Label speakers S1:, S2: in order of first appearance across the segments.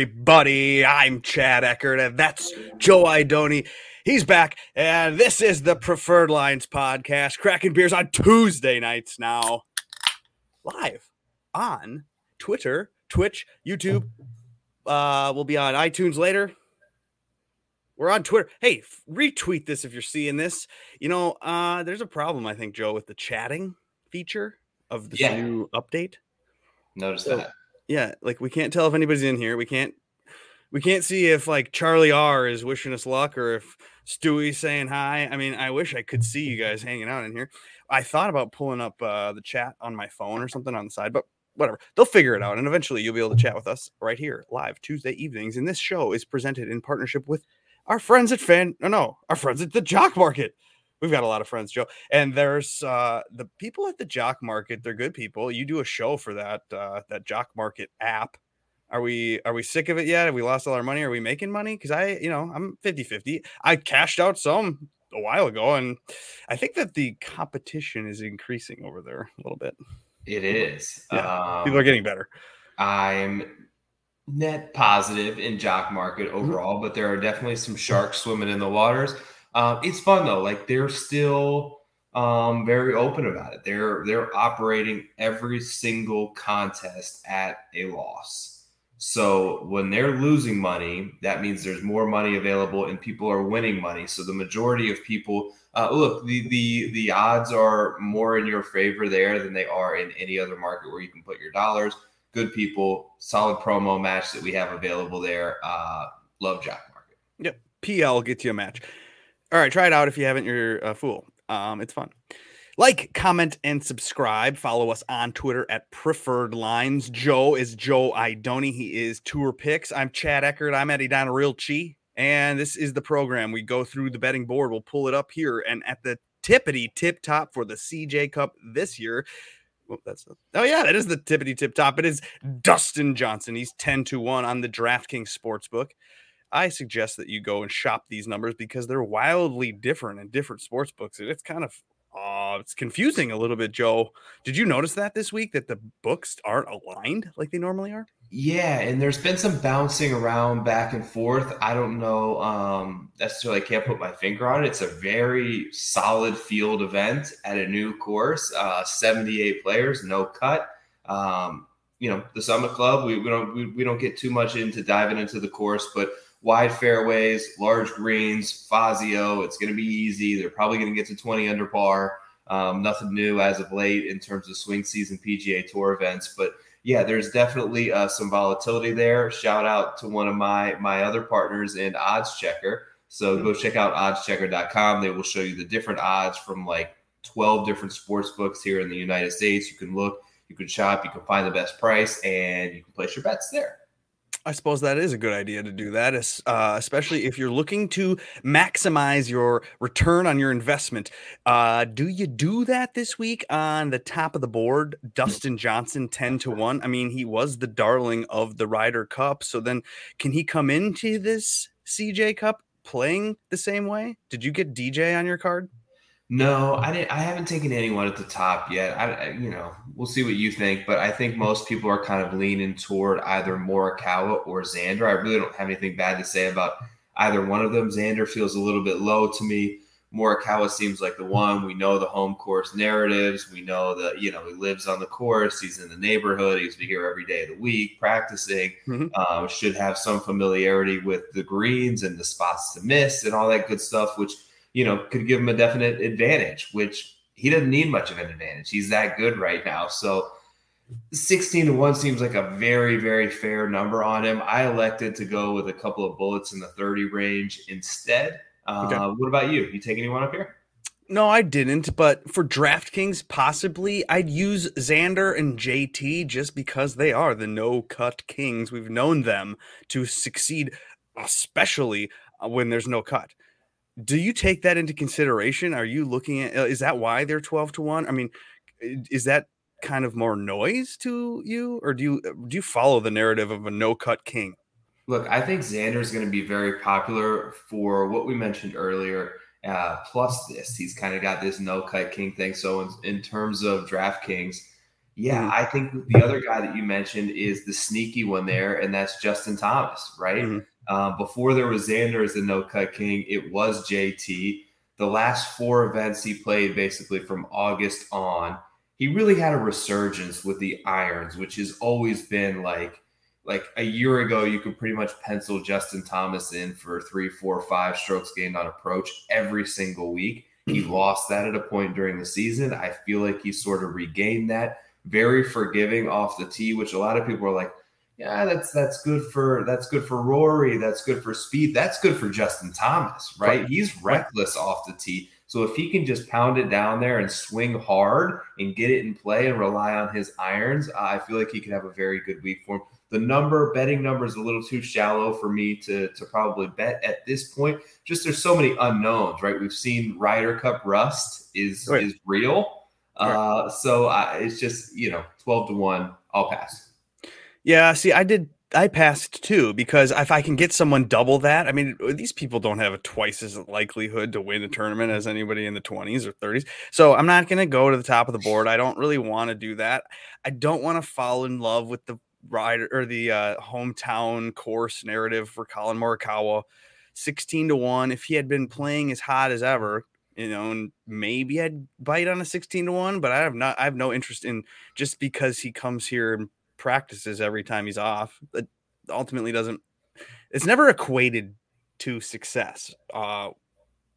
S1: everybody. I'm Chad Eckert, and that's Joe Idoni. He's back, and this is the Preferred Lines podcast, cracking beers on Tuesday nights now. Live on Twitter, Twitch, YouTube. Uh, we'll be on iTunes later. We're on Twitter. Hey, f- retweet this if you're seeing this. You know, uh, there's a problem, I think, Joe, with the chatting feature of the
S2: Yeah.
S1: new update.
S2: Notice
S1: So-
S2: that.
S1: Yeah, like we can't tell if anybody's in here. We can't we can't see if like Charlie R is wishing us luck or if Stewie's saying hi. I mean, I wish I could see you guys hanging out in here. I thought about pulling up uh, the chat on my phone or something on the side, but whatever. They'll figure it out, and eventually you'll be able to chat with us right here live Tuesday evenings. And this show is presented in partnership with our friends at Fan. No, no, our friends at the Jock Market. We've got a lot of friends, Joe. And there's uh the people at the Jock Market, they're good people. You do a show for that uh that Jock Market app. Are we are we sick of it yet? Have we lost all our money? Are we making money? Because I, you know, I'm 50-50. I cashed out some a while ago, and I think that the competition is increasing over there a little bit.
S2: It is.
S1: Yeah.
S2: Um,
S1: People are getting better.
S2: I'm net positive in jock market
S1: Mm-hmm.
S2: overall, but there are definitely some sharks swimming in the waters. Um, it's fun though. Like they're still um, very open about it. They're they're operating every single contest at a loss. So when they're losing money, that means there's more money available and people are winning money. So the majority of people uh, look the the the odds are more in your favor there than they are in any other market where you can put your dollars. Good people, solid promo match that we have available there. Uh, love Jock Market.
S1: Yep, PL gets you a match. All right, try it out if you haven't. You're a fool. Um, it's fun. Like, comment, and subscribe. Follow us on Twitter at Preferred Lines. Joe is Joe Idoni. He is Tour Picks. I'm Chad Eckert. I'm Eddie Real And this is the program. We go through the betting board. We'll pull it up here. And at the tippity tip top for the CJ Cup this year, well, that's oh yeah, that is the tippity tip top. It is Dustin Johnson. He's 10 to 1 on the DraftKings Sportsbook. I suggest that you go and shop these numbers because they're wildly different in different sports books. And it's kind of uh it's confusing a little bit, Joe. Did you notice that this week that the books aren't aligned like they normally are?
S2: Yeah, and there's been some bouncing around back and forth. I don't know um, necessarily. I can't put my finger on it. It's a very solid field event at a new course. Uh, 78 players, no cut. Um, you know, the Summit Club. We, we don't we, we don't get too much into diving into the course, but wide fairways, large greens, Fazio. It's going to be easy. They're probably going to get to 20 under par. Um, nothing new as of late in terms of swing season PGA Tour events, but yeah, there's definitely uh, some volatility there. Shout out to one of my my other partners in Odds Checker. So go check out oddschecker.com. They will show you the different odds from like 12 different sports books here in the United States. You can look, you can shop, you can find the best price, and you can place your bets there.
S1: I suppose that is a good idea to do that, uh, especially if you're looking to maximize your return on your investment. Uh, do you do that this week on the top of the board? Dustin Johnson, 10 to 1. I mean, he was the darling of the Ryder Cup. So then can he come into this CJ Cup playing the same way? Did you get DJ on your card?
S2: No, I didn't. I haven't taken anyone at the top yet. I, you know, we'll see what you think, but I think most people are kind of leaning toward either Morikawa or Xander. I really don't have anything bad to say about either one of them. Xander feels a little bit low to me. Morikawa seems like the one. We know the home course narratives. We know that you know he lives on the course. He's in the neighborhood. He's here every day of the week practicing.
S1: Mhm.
S2: Um, should have some familiarity with the greens and the spots to miss and all that good stuff, which you know, could give him a definite advantage, which he doesn't need much of an advantage. He's that good right now. So 16 to 1 seems like a very, very fair number on him. I elected to go with a couple of bullets in the 30 range instead. Uh,
S1: Okay.
S2: What about you? You take anyone up here?
S1: No, I didn't. But for DraftKings, possibly I'd use Xander and JT just because they are the no cut kings. We've known them to succeed, especially uh, when there's no cut. Do you take that into consideration? Are you looking at, uh, is that why they're 12 to 1? I mean, is that kind of more noise to you or do you do you follow the narrative of a no cut king?
S2: Look, I think Xander is going to be very popular for what we mentioned earlier. Uh, plus, this he's kind of got this no cut king thing. So, in, in terms of DraftKings, Yeah, mm-hmm. I think the other guy that you mentioned is the sneaky one there, and that's Justin Thomas, right? Mm-hmm. Uh, before there was Xander as the no cut king, it was JT. The last four events he played, basically from August on, he really had a resurgence with the irons, which has always been like like a year ago, you could pretty much pencil Justin Thomas in for three, four, five strokes gained on approach every single week. He lost that at a point during the season. I feel like he sort of regained that. Very forgiving off the tee, which a lot of people are like, yeah, that's that's good for that's good for Rory, that's good for speed, that's good for Justin Thomas, right? right. He's reckless off the tee. So if he can just pound it down there and swing hard and get it in play and rely on his irons, uh, I feel like he could have a very good week for him. The number betting number is a little too shallow for me to to probably bet at this point. Just there's so many unknowns, right? We've seen Ryder Cup rust is right. is real. Right. Uh, so I, it's just you know twelve to one. I'll pass.
S1: Yeah, see, I did I passed too because if I can get someone double that, I mean, these people don't have a twice as likelihood to win a tournament as anybody in the 20s or 30s. So I'm not going to go to the top of the board. I don't really want to do that. I don't want to fall in love with the rider or the uh, hometown course narrative for Collin Morikawa. 16 to 1. If he had been playing as hot as ever, you know, and maybe I'd bite on a 16 to 1, but I have not I have no interest in just because he comes here and practices every time he's off. It ultimately doesn't it's never equated to success. Uh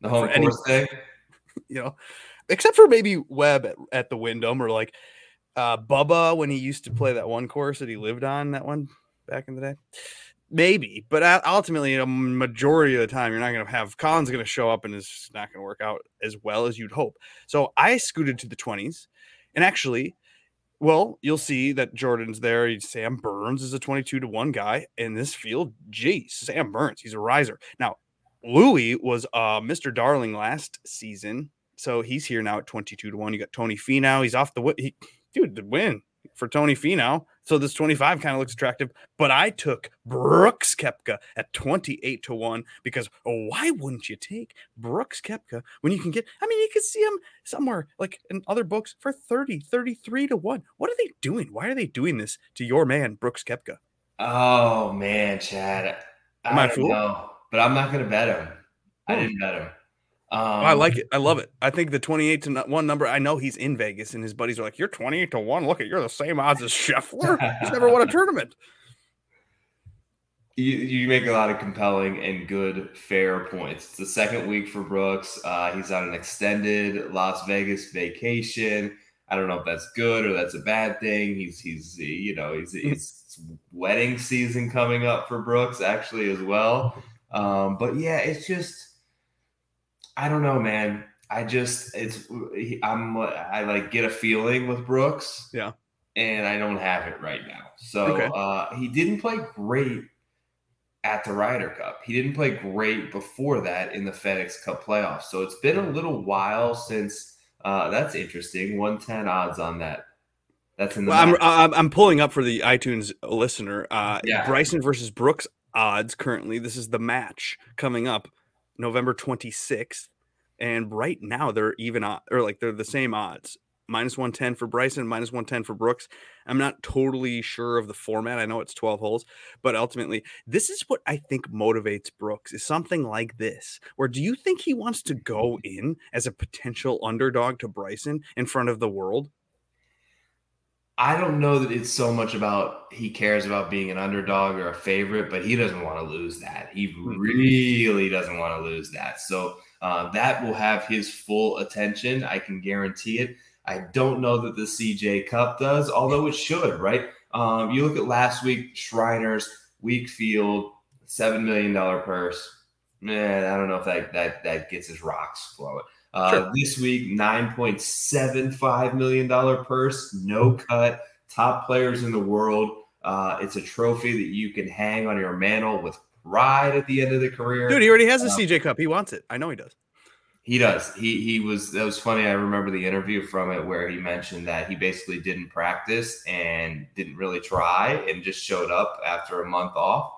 S2: the home course thing.
S1: You know, except for maybe Webb at, at the Wyndham or like uh, Bubba when he used to play that one course that he lived on, that one back in the day. Maybe, but ultimately, a majority of the time, you're not going to have Collin's going to show up and it's not going to work out as well as you'd hope. So I scooted to the 20s, and actually, well, you'll see that Jordan's there. Sam Burns is a 22 to 1 guy in this field. Geez, Sam Burns, he's a riser. Now, Louis was uh, Mr. Darling last season. So he's here now at 22 to 1. You got Tony Finau. He's off the he dude, the win for Tony Finau. So this 25 kind of looks attractive. But I took Brooks Koepka at 28 to 1 because oh, why wouldn't you take Brooks Koepka when you can get, I mean, you could see him somewhere like in other books for 30, 33 to 1. What are they doing? Why are they doing this to your man, Brooks Koepka?
S2: Oh, man, Chad.
S1: Am I, I fool? Know,
S2: but I'm not going to bet him. I oh. didn't bet him.
S1: Um, I like it. I love it. I think the 28 to 1 number, I know he's in Vegas and his buddies are like, You're 28 to 1. Look at you're the same odds as Scheffler. he's never won a tournament.
S2: You, you make a lot of compelling and good, fair points. It's the second week for Brooks. Uh, he's on an extended Las Vegas vacation. I don't know if that's good or that's a bad thing. He's he's you know he's, he's wedding season coming up for Brooks actually as well. Um, but yeah, it's just I don't know, man. I just it's I'm I like get a feeling with Brooks.
S1: Yeah.
S2: And I don't have it right now. So okay. uh, he didn't play great at the Ryder Cup. He didn't play great before that in the FedEx Cup playoffs. So it's been a little while since uh, that's interesting. 110 odds on that. That's in the
S1: well, I'm, I'm, I'm pulling up for the iTunes listener. Uh, yeah. Bryson versus Brooks odds currently. This is the match coming up. November 26th. And right now they're even or like they're the same odds. Minus 110 for Bryson, minus 110 for Brooks. I'm not totally sure of the format. I know it's 12 holes, but ultimately, this is what I think motivates Brooks is something like this. Where do you think he wants to go in as a potential underdog to Bryson in front of the world?
S2: I don't know that it's so much about he cares about being an underdog or a favorite, but he doesn't want to lose that. He mm-hmm. really doesn't want to lose that. So uh, that will have his full attention. I can guarantee it. I don't know that the CJ Cup does, although it should, right? Um, you look at last week, Shriners, weak field, $7 million purse. Man, I don't know if that, that, that gets his rocks flowing. Uh, sure. This week, $9.75 million purse, no cut, top players in the world. Uh, it's a trophy that you can hang on your mantle with pride at the end of the career.
S1: Dude, he already has a um, CJ Cup. He wants it. I know he does.
S2: He does. He he was that was funny. I remember the interview from it where he mentioned that he basically didn't practice and didn't really try and just showed up after a month off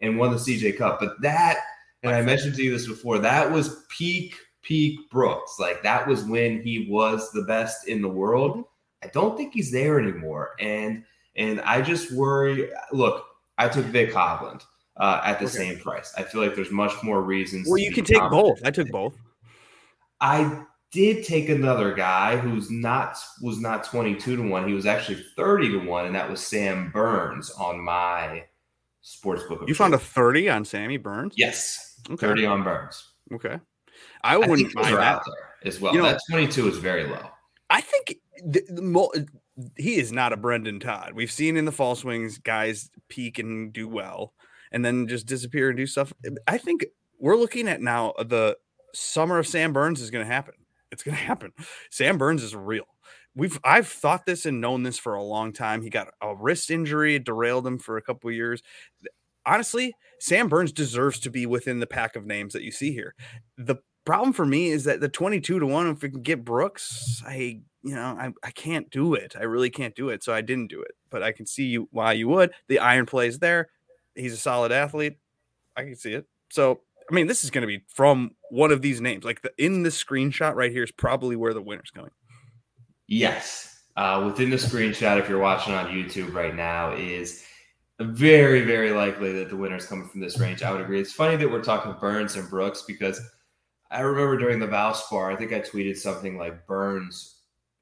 S2: and won the CJ Cup. But that, and I mentioned to you this before, that was peak peak Brooks. Like that was when he was the best in the world. I don't think he's there anymore. And and I just worry. Look, I took Vic Hovland uh, at the okay. same price. I feel like there's much more reasons.
S1: Well, you can take both. I took both.
S2: I did take another guy who's not was not 22 to 1 he was actually 30 to 1 and that was sam burns on my sports book
S1: you found a 30 on sammy burns
S2: yes okay. 30 on burns
S1: okay i wouldn't
S2: mind that. as well you know, that 22 is very low
S1: i think the, the, he is not a brendon todd we've seen in the fall swings guys peak and do well and then just disappear and do stuff i think we're looking at now the summer of sam burns is going to happen it's going to happen. Sam Burns is real. We've I've thought this and known this for a long time. He got a wrist injury, it derailed him for a couple years. Honestly, Sam Burns deserves to be within the pack of names that you see here. The problem for me is that the 22 to 1 if we can get Brooks, I you know, I, I can't do it. I really can't do it. So I didn't do it. But I can see you why you would. The iron plays there. He's a solid athlete. I can see it. So I mean, this is going to be from one of these names. Like the, in the screenshot right here is probably where the winner's going.
S2: Yes. Uh, within the screenshot, if you're watching on YouTube right now, is very, very likely that the winner's coming from this range. I would agree. It's funny that we're talking Burns and Brooks because I remember during the Valspar, I think I tweeted something like Burns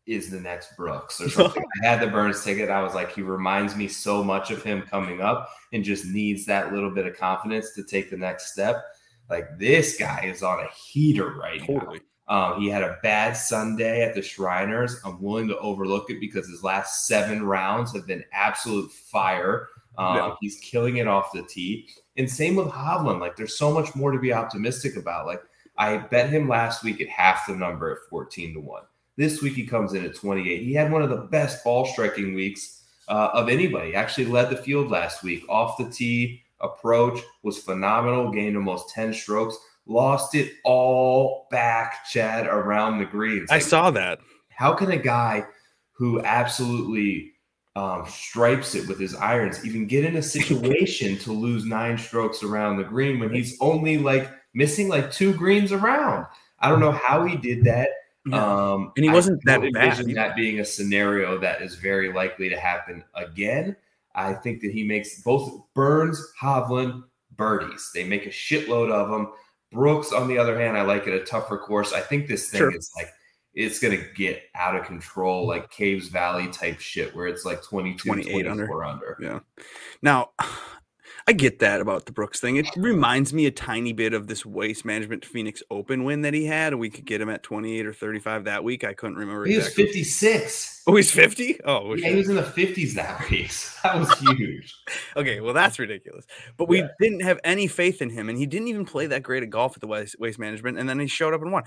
S2: is the next Brooks or something. I had the Burns ticket. I was like, he reminds me so much of him coming up and just needs that little bit of confidence to take the next step. Like this guy is on a heater right totally. now. Um, he had a bad Sunday at the Shriners. I'm willing to overlook it because his last seven rounds have been absolute fire. Um, yeah. He's killing it off the tee. And same with Hovland. Like, there's so much more to be optimistic about. Like, I bet him last week at half the number at 14 to 1. This week he comes in at 28. He had one of the best ball striking weeks uh, of anybody. Actually led the field last week off the tee, approach was phenomenal, gained almost 10 strokes, lost it all back, Chad, around the greens.
S1: Like, I saw that.
S2: How can a guy who absolutely um, stripes it with his irons even get in a situation to lose nine strokes around the green when he's only like missing like two greens around? I don't know how he did that.
S1: Yeah. Um, and he wasn't I that bad.
S2: That being a scenario that is very likely to happen again. I think that he makes both Burns, Hovland, birdies. They make a shitload of them. Brooks, on the other hand, I like it a tougher course. I think this thing sure. is like it's gonna get out of control, like Caves Valley type shit, where it's like 22, 28 under. under.
S1: Yeah. Now, I get that about the Brooks thing. It reminds me a tiny bit of this waste management Phoenix Open win that he had. We could get him at 28 or 35 that week. I couldn't remember.
S2: He exactly. was 56.
S1: Oh, he's 50? Oh,
S2: yeah, he was in the 50s that week. That was huge.
S1: okay, well, that's ridiculous. But we yeah. didn't have any faith in him, and he didn't even play that great at golf at the waste, waste management. And then he showed up and won.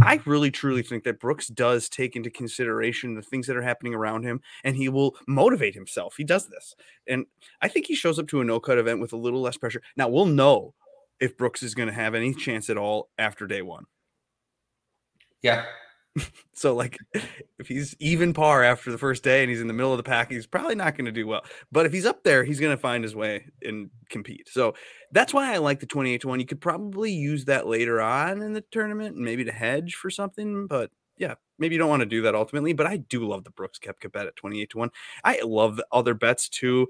S1: I really truly think that Brooks does take into consideration the things that are happening around him and he will motivate himself. He does this. And I think he shows up to a no cut event with a little less pressure. Now, we'll know if Brooks is going to have any chance at all after day one.
S2: Yeah,
S1: so like if he's even par after the first day and he's in the middle of the pack he's probably not going to do well. But if he's up there he's going to find his way and compete. So that's why i like the 28 to 1 you could probably use that later on in the tournament and maybe to hedge for something but yeah maybe you don't want to do that ultimately but i do love the brooks koepka bet at 28 to 1 i love the other bets too.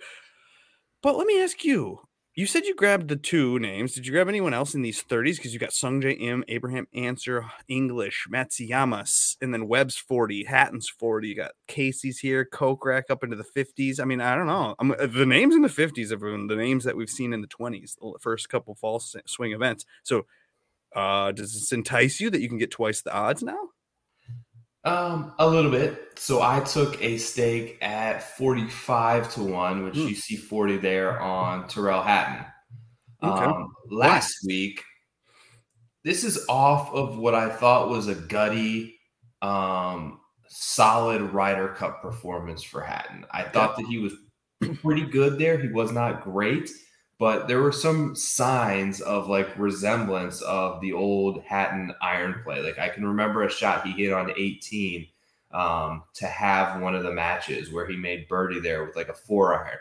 S1: But let me ask you you said you grabbed the two names. Did you grab anyone else in these 30s? Because you got Sungjae Im, Abraham Ancer, English, Matsuyamas, and then Webb's 40, Hatton's 40. You got Casey's here, Kokrak up into the 50s. I mean, I don't know. I'm, uh, the names in the 50s have been the names that we've seen in the 20s, the first couple fall swing events. So, uh, does this entice you that you can get twice the odds now?
S2: Um, a little bit. So I took a stake at 45 to 1, which mm. you see 40 there on Tyrrell Hatton. Okay. Um, last week, this is off of what I thought was a gutty, um, solid Ryder Cup performance for Hatton. I thought that he was pretty good there. He was not great, but there were some signs of like resemblance of the old Hatton iron play. Like I can remember a shot he hit on 18 um, to have one of the matches where he made birdie there with like a four iron.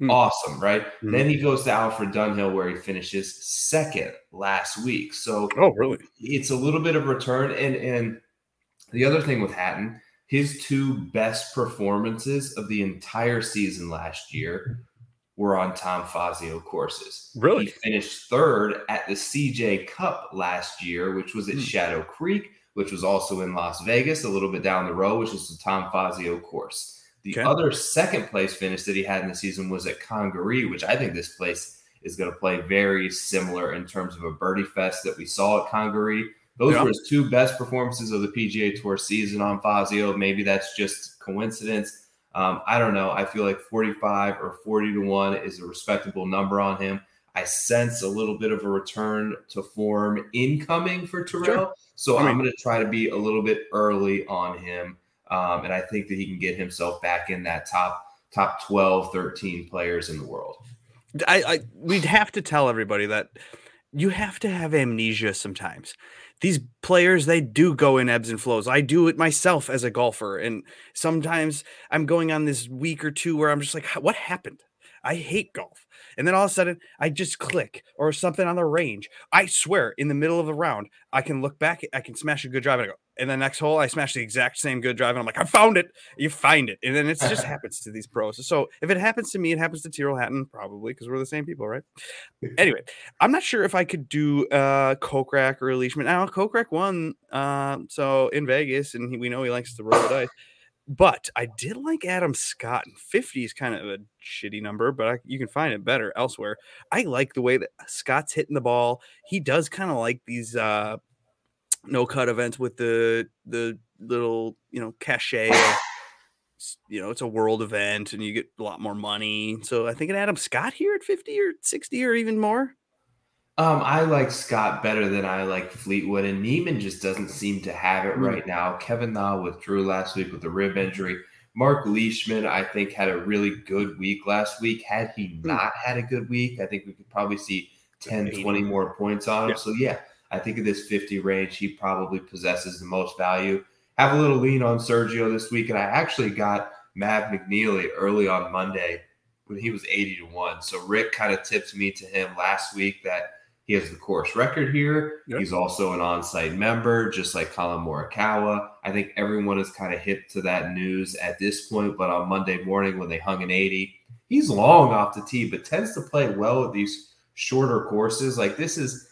S2: Mm. Awesome, right? Mm. Then he goes to Alfred Dunhill where he finishes second last week. So
S1: oh, really?
S2: It's a little bit of return. And and the other thing with Hatton, his two best performances of the entire season last year were on Tom Fazio courses.
S1: Really?
S2: He finished third at the CJ Cup last year, which was at
S1: Hmm.
S2: Shadow Creek, which was also in Las Vegas, a little bit down the road, which is the Tom Fazio course. The
S1: Okay.
S2: other second place finish that he had in the season was at Congaree, which I think this place is going to play very similar in terms of a birdie fest that we saw at Congaree. Those
S1: Yeah.
S2: were his two best performances of the PGA Tour season on Fazio. Maybe that's just coincidence. Um, I don't know. I feel like 45 or 40 to 1 is a respectable number on him. I sense a little bit of a return to form incoming for Tyrrell.
S1: Sure.
S2: So
S1: I mean-
S2: I'm going to try to be a little bit early on him. Um, and I think that he can get himself back in that top top 12, 13 players in the world.
S1: I, I we'd have to tell everybody that you have to have amnesia sometimes. These players, they do go in ebbs and flows. I do it myself as a golfer, and sometimes I'm going on this week or two where I'm just like, "What happened?" I hate golf, and then all of a sudden I just click or something on the range. I swear, in the middle of the round, I can look back, I can smash a good drive, and I go, and the next hole I smash the exact same good drive, and I'm like, I found it. You find it, and then it just happens to these pros. So if it happens to me, it happens to Tyrrell Hatton probably because we're the same people, right? anyway, I'm not sure if I could do uh Kokrak or Leishman. Now Kokrak won, uh, so in Vegas, and he, we know he likes to roll the dice. But I did like Adam Scott, and 50 is kind of a shitty number, but I, you can find it better elsewhere. I like the way that Scott's hitting the ball. He does kind of like these uh no cut events with the the little you know cachet. of, you know, it's a world event, and you get a lot more money. So I think an Adam Scott here at 50 or 60 or even more.
S2: Um, I like Scott better than I like Fleetwood, and Niemann just doesn't seem to have it
S1: Mm.
S2: right now. Kevin Na withdrew last week with a rib injury. Mark Leishman, I think, had a really good week last week. Had he
S1: Mm.
S2: not had a good week, I think we could probably see 10, 20 more points on him.
S1: Yeah.
S2: So, yeah, I think in this 50 range, he probably possesses the most value. Have a little lean on Sergio this week, and I actually got Mav McNealy early on Monday when he was 80 to 1. So Rick kind of tipped me to him last week that he has the course record here.
S1: Yeah.
S2: He's also an on-site member, just like Collin Morikawa. I think everyone is kind of hip to that news at this point. But on Monday morning when they hung an 80, he's long off the tee, but tends to play well with these shorter courses. Like this is,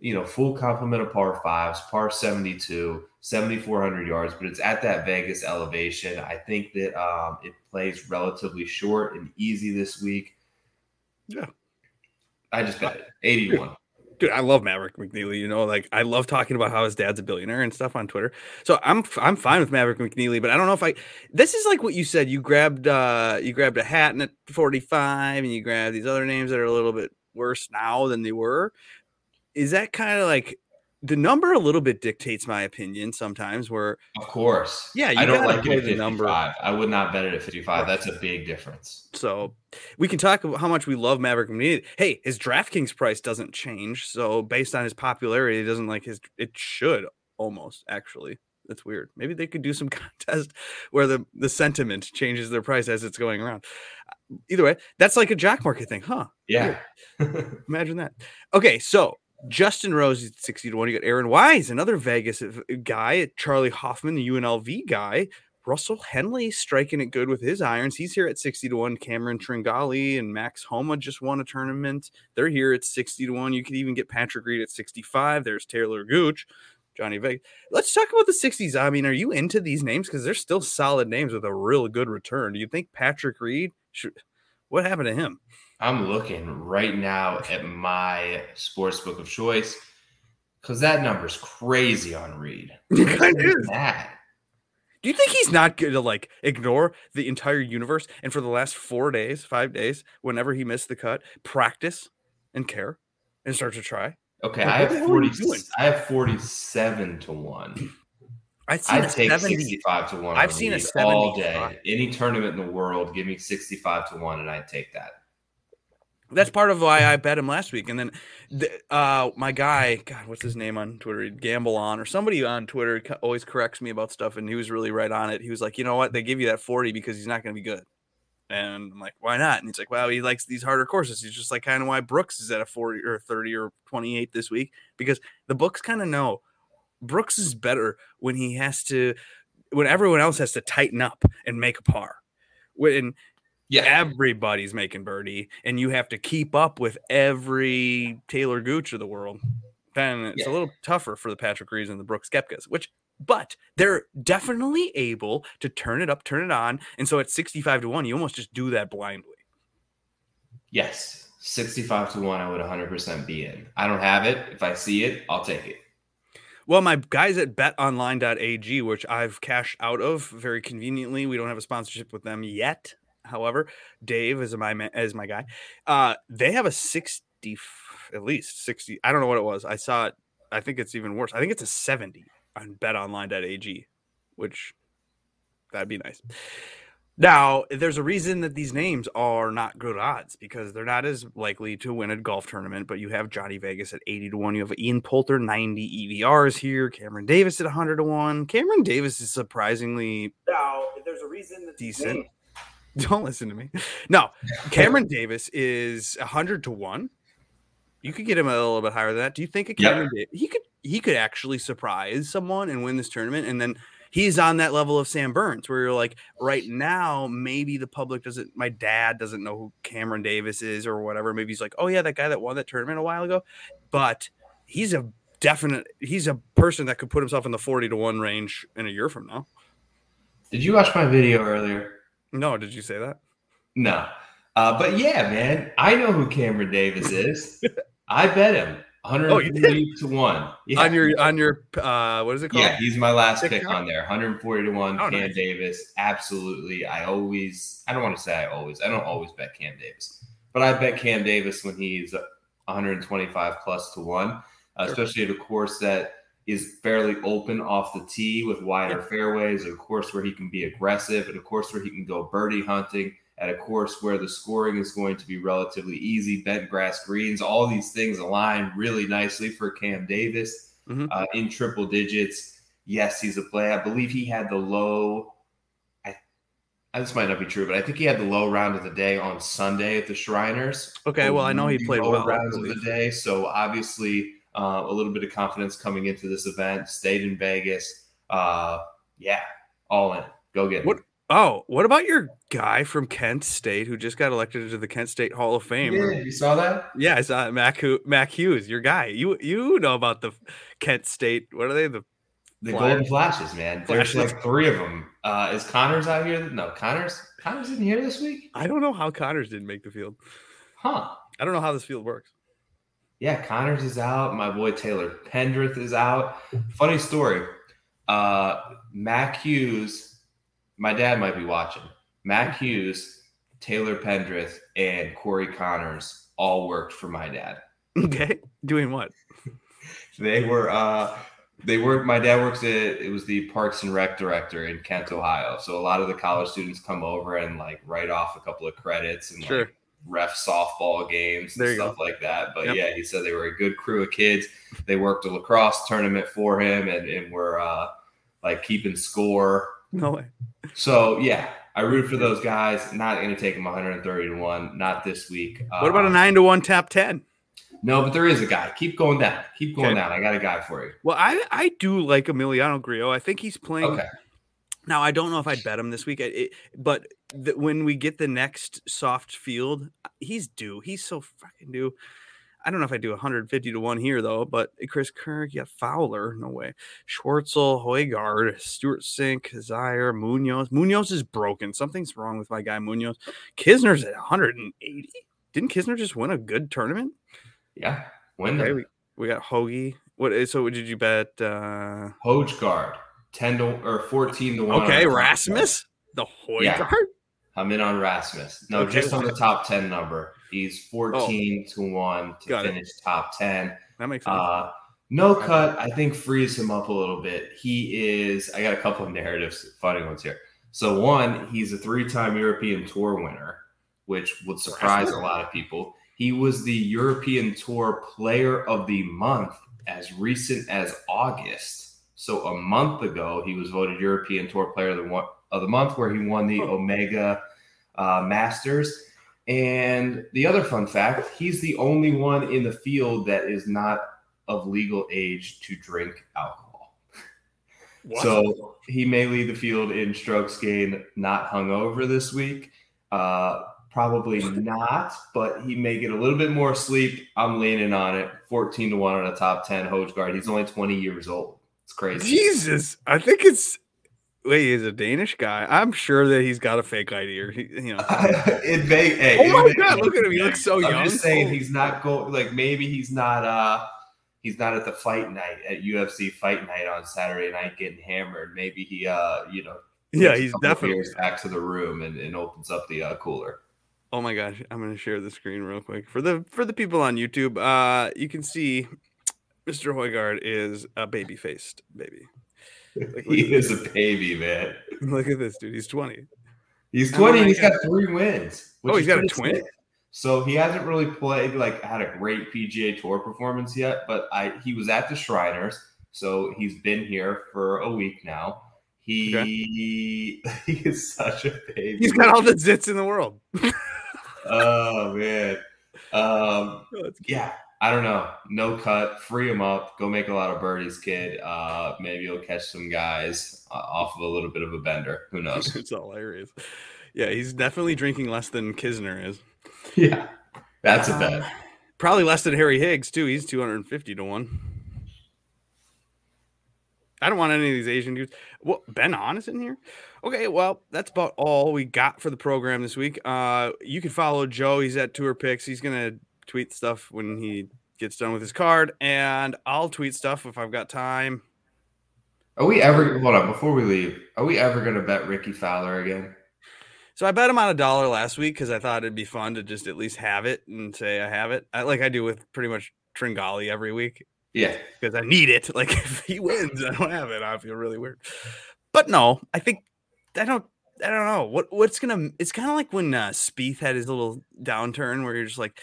S2: you know, full complement of par fives, par 72, 7,400 yards, but it's at that Vegas elevation. I think that um, it plays relatively short and easy this week.
S1: Yeah.
S2: I just bet it. 81.
S1: Dude, I love Maverick McNealy. You know, like I love talking about how his dad's a billionaire and stuff on Twitter. So I'm I'm fine with Maverick McNealy, but I don't know if I. This is like what you said. You grabbed uh you grabbed a Hatton at 45, and you grabbed these other names that are a little bit worse now than they were. Is that kind of like the number? A little bit dictates my opinion sometimes. Where
S2: Of course.
S1: Yeah, you
S2: I don't like it at
S1: the
S2: 55.
S1: number.
S2: I would not bet it at 55.
S1: Right.
S2: That's a big difference.
S1: So we can talk about how much we love Maverick McNealy. Hey, his DraftKings price doesn't change. So based on his popularity, it doesn't like his it should almost actually. That's weird. Maybe they could do some contest where the the sentiment changes their price as it's going around. Either way, that's like a jock market thing, huh?
S2: Yeah.
S1: Imagine that. Okay, so Justin Rose is 60 to 1. You got Aaron Wise, another Vegas uh, guy, Charley Hoffman, the UNLV guy. Russell Henley striking it good with his irons. He's here at 60 to 1. Cameron Tringale and Max Homa just won a tournament. They're here at 60 to 1. You could even get Patrick Reed at 65. There's Taylor Gooch, Johnny Vegas. Let's talk about the 60s. I mean, are you into these names? Because they're still solid names with a real good return. Do you think Patrick Reed should what happened to him?
S2: I'm looking right now at my sports book of choice because that number's crazy on Reed.
S1: It.
S2: That.
S1: Do you think he's not going to like ignore the entire universe and for the last four days, five days, whenever he missed the cut, practice and care and start to try?
S2: Okay,
S1: Like,
S2: I have
S1: hell are you
S2: 40? I have 47 to 1.
S1: I've seen
S2: I'd
S1: a
S2: take
S1: 70.
S2: 65 to 1.
S1: I've seen a
S2: Reed all
S1: 75.
S2: day. Any tournament in the world, give me 65 to 1 and I'd take that.
S1: That's part of why I bet him last week. And then the, uh, my guy, God, what's his name on Twitter? He'd Gamble on or somebody on Twitter always corrects me about stuff. And he was really right on it. He was like, you know what? They give you that 40 because he's not going to be good. And I'm like, why not? And he's like, well, he likes these harder courses. He's just like kind of why Brooks is at a 40 or 30 or 28 this week because the books kind of know Brooks is better when he has to when everyone else has to tighten up and make a par. When
S2: Yeah.
S1: everybody's making birdie and you have to keep up with every Taylor Gooch of the world, then it's
S2: Yeah.
S1: a little tougher for the Patrick Reeds and the Brooks Koepkas, which but they're definitely able to turn it up, turn it on. And so at 65 to 1, you almost just do that blindly.
S2: Yes. 65 to 1, I would 100% be in. I don't have it. If I see it, I'll take it.
S1: Well, my guys at betonline.ag, which I've cashed out of very conveniently, we don't have a sponsorship with them yet. However, Dave is my as my guy. Uh, they have a 60 at least 60. I don't know what it was. I saw it. I think it's even worse. I think it's a 70 on betonline.ag, which that'd be nice. Now, there's a reason that these names are not good odds because they're not as likely to win a golf tournament. But you have Johnny Vegas at 80 to 1. You have Ian Poulter, 90 EVRs here. Cameron Davis at 100 to 1. Cameron Davis is surprisingly
S3: Now, there's a reason
S1: decent.
S3: names-
S1: Don't listen to me. No, Cameron Davis is 100 to 1. You could get him a little bit higher than that. Do you think a
S2: Yep.
S1: Cameron Davis, he could he could actually surprise someone and win this tournament and then he's on that level of Sam Burns where you're like right now maybe the public doesn't my dad doesn't know who Cameron Davis is or whatever maybe he's like oh yeah that guy that won that tournament a while ago but he's a definite he's a person that could put himself in the 40 to 1 range in a year from now.
S2: Did you watch my video earlier?
S1: No, did you say that?
S2: No. Uh, but yeah, man, I know who Cameron Davis is. I bet him 140 to 1. Yeah.
S1: On your on your uh what is it called?
S2: Yeah, he's my last pick
S1: TikTok?
S2: on there. 140 to 1,
S1: Oh,
S2: Cam
S1: nice.
S2: Davis. Absolutely. I always, I don't want to say I always, I don't always bet Cam Davis, but I bet Cam Davis when he's 125 plus to 1, uh,
S1: Sure.
S2: especially at a course that is fairly open off the tee with wider fairways, a course where he can be aggressive, and a course where he can go birdie hunting, at a course where the scoring is going to be relatively easy, bent grass greens, all these things align really nicely for Cam Davis
S1: Mhm.
S2: uh, in triple digits. Yes, he's a play. I believe he had the low. I, this might not be true, but I think he had the low round of the day on Sunday at the Shriners.
S1: Okay, well I know he played
S2: low
S1: well.
S2: Rounds of the day, so obviously uh, a little bit of confidence coming into this event. Stayed in Vegas. Uh, yeah, all in. Go get it.
S1: What- Oh, what about your guy from Kent State who just got elected to the Kent State Hall of Fame?
S2: Yeah, you saw that?
S1: Yeah, I saw it. Mac, Mac Hughes, your guy. You you know about the Kent State. What are they? The
S2: The golden flashes, man. There's
S1: Flashes.
S2: like three of them. Uh, is Conners out here? No, Conners. Conners in here this week?
S1: I don't know how Conners didn't make the field.
S2: Huh.
S1: I don't know how this field works.
S2: Yeah, Conners is out. My boy Taylor Pendrith is out. Funny story. Uh, Mac Hughes, my dad might be watching. Mac Hughes, Taylor Pendrith, and Corey Conners all worked for my dad.
S1: Okay, doing what?
S2: They were uh they work my dad works at it was the Parks and Rec director in Kent, Ohio. So a lot of the college students come over and like write off a couple of credits and
S1: Sure.
S2: like ref softball games and stuff like that. But
S1: Yep.
S2: yeah, he said they were a good crew of kids. They worked a lacrosse tournament for him and, and were uh like keeping score.
S1: No way.
S2: So yeah, I root for those guys. Not going to take them 130 to one. Not this week.
S1: What about a
S2: Uh,
S1: nine to one top ten?
S2: No, but there is a guy. Keep going down. Keep going
S1: Okay.
S2: down. I got a guy for you.
S1: Well, I I do like Emiliano Grillo. I think he's playing.
S2: Okay.
S1: Now I don't know if I'd bet him this week, it, but the, when we get the next soft field, he's due. He's so fucking due. I don't know if I do 150 to one here though, but Chris Kirk, yeah, Fowler, no way. Schwartzel, Hojgaard, Stewart Cink, Zaire, Munoz. Munoz is broken. Something's wrong with my guy Munoz. Kisner's at 180. Didn't Kisner just win a good tournament?
S2: Yeah. Win
S1: Okay, we, we got Hoagie. What is so? Did you bet? uh
S2: Hojgaard. 10 to or 14 to 1.
S1: Okay,
S2: on the top
S1: Rasmus, the Hojgaard.
S2: Yeah. 10. I'm in on Rasmus. No,
S1: Okay.
S2: just on the top 10 number. He's 14 to 1 to
S1: Got it.
S2: finish top 10.
S1: That makes sense.
S2: Uh, no cut, I think frees him up a little bit. He is, I got a couple of narratives, funny ones here. So, one, he's a three time European Tour winner, which would surprise a lot of people. He was the European Tour Player of the Month as recent as August. So, a month ago, he was voted European Tour Player of the, of the Month, where he won the Omega uh, Masters. And the other fun fact, he's the only one in the field that is not of legal age to drink alcohol.
S1: What?
S2: So he may lead the field in strokes gained, not hungover this week. Uh, probably not, but he may get a little bit more sleep. I'm leaning on it. 14 to 1 on a top 10 Hojgaard. He's only 20 years old. It's crazy.
S1: Jesus, I think it's wait, he's a Danish guy. I'm sure that he's got a fake ID or he, you know.
S2: it may, hey,
S1: oh my
S2: may-
S1: god, look at him. He looks so young.
S2: I'm
S1: young.
S2: just saying he's not going like maybe he's not uh he's not at the fight night at UFC fight night on Saturday night getting hammered. Maybe he uh you know
S1: yeah, he's definitely.
S2: back to the room and, and opens up the uh, cooler.
S1: Oh my gosh, I'm gonna share the screen real quick for the for the people on YouTube. Uh, you can see Mr. Hojgaard is a baby faced baby. Like,
S2: he is a baby, man.
S1: Look at this dude. He's 20.
S2: He's
S1: Oh
S2: 20
S1: my
S2: and he's
S1: God.
S2: got three wins.
S1: Oh, he's got a twin?
S2: sick. So he hasn't really played like had a great PGA Tour performance yet, but I he was at the Shriners, so he's been here for a week now. He he is such a baby.
S1: He's got all the zits in the world.
S2: oh man. Um
S1: Oh,
S2: yeah, I don't know. No cut, free him up, go make a lot of birdies, kid. Uh maybe he'll catch some guys uh, off of a little bit of a bender. Who knows?
S1: it's hilarious. Yeah, he's definitely drinking less than Kisner is.
S2: yeah. That's a
S1: Uh,
S2: bet.
S1: Probably less than Harry Higgs too. He's 250 to one. I don't want any of these Asian dudes. Well, Ben An is in here. Okay, well, that's about all we got for the program this week. Uh, you can follow Joe. He's at Tour Picks. He's gonna tweet stuff when he gets done with his card, and I'll tweet stuff if I've got time.
S2: Are we ever hold on before we leave? Are we ever going to bet Rickie Fowler again?
S1: So I bet him on a dollar last week because I thought it'd be fun to just at least have it and say I have it, I, like I do with pretty much Tringale every week.
S2: Yeah,
S1: because I need it. Like if he wins, I don't have it. I feel really weird. But no, I think I don't. I don't know what what's gonna. It's kind of like when uh, Spieth had his little downturn where you're just like,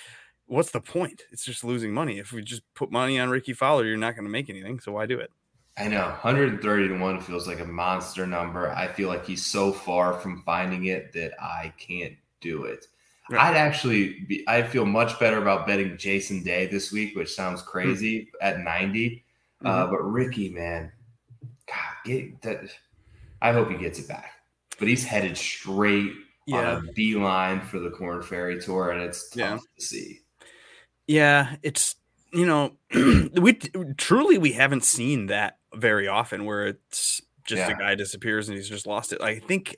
S1: what's the point? It's just losing money. If we just put money on Rickie Fowler, you're not gonna make anything. So why do it?
S2: I know. 130 to one feels like a monster number. I feel like he's so far from finding it that I can't do it.
S1: Right.
S2: I'd actually be. I feel much better about betting Jason Day this week, which sounds crazy at 90. Uh, but Rickie, man, God, get that. I hope he gets it back. But he's headed straight
S1: Yeah,
S2: on a beeline for the Corn Ferry Tour, and it's tough
S1: Yeah.
S2: to see.
S1: Yeah. It's you know, we truly we haven't seen that very often where it's just a guy disappears and he's just lost it. I think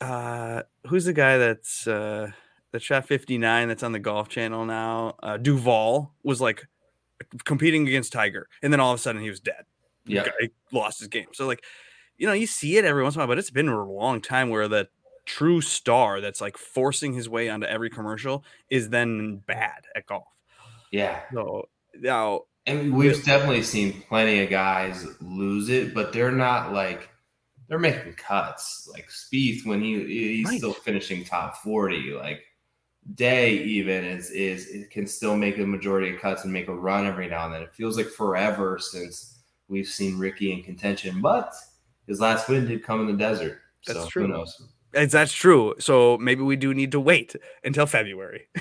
S1: uh who's the guy that's uh that shot 59 that's on the golf channel now? Uh Duval was like competing against Tiger and then all of a sudden he was dead.
S2: Yeah,
S1: guy lost his game. So like, you know, you see it every once in a while, but it's been a long time where the true star that's like forcing his way onto every commercial is then bad at golf.
S2: Yeah.
S1: So now
S2: And we've definitely seen plenty of guys lose it, but they're not like they're making cuts. Like Spieth, when he he's
S1: Right.
S2: still finishing top forty, like Day even is is it can still make a majority of cuts and make a run every now and then. It feels like forever since we've seen Rickie in contention, but his last win did come in the desert.
S1: That's
S2: so
S1: true.
S2: Who knows?
S1: It's, that's true. So maybe we do need to wait until February.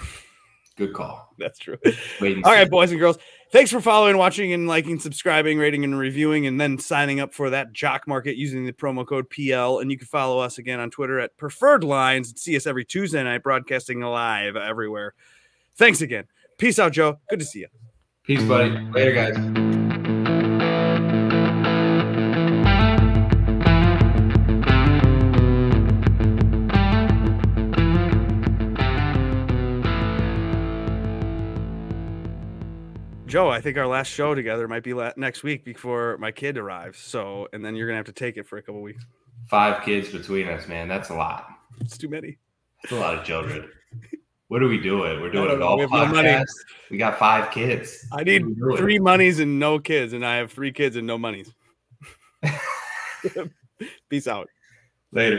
S2: Good call.
S1: that's true. All right, boys and girls. Thanks for following, watching, and liking, subscribing, rating, and reviewing, and then signing up for that jock market using the promo code PL. And you can follow us again on Twitter at Preferred Lines and see us every Tuesday night, broadcasting live everywhere. Thanks again. Peace out, Joe. Good to see you.
S2: Peace, buddy. Later, guys.
S1: Joe, I think our last show together might be la- next week before my kid arrives. So, and then you're gonna have to take it for a couple weeks.
S2: Five kids between us, man. That's a lot.
S1: It's too many.
S2: It's a lot of children. What are we doing? We're doing a golf
S1: We have no money.
S2: podcast. We got five kids.
S1: I need
S2: What are we doing?
S1: three monies and no kids, and I have three kids and no monies. Peace out.
S2: Later.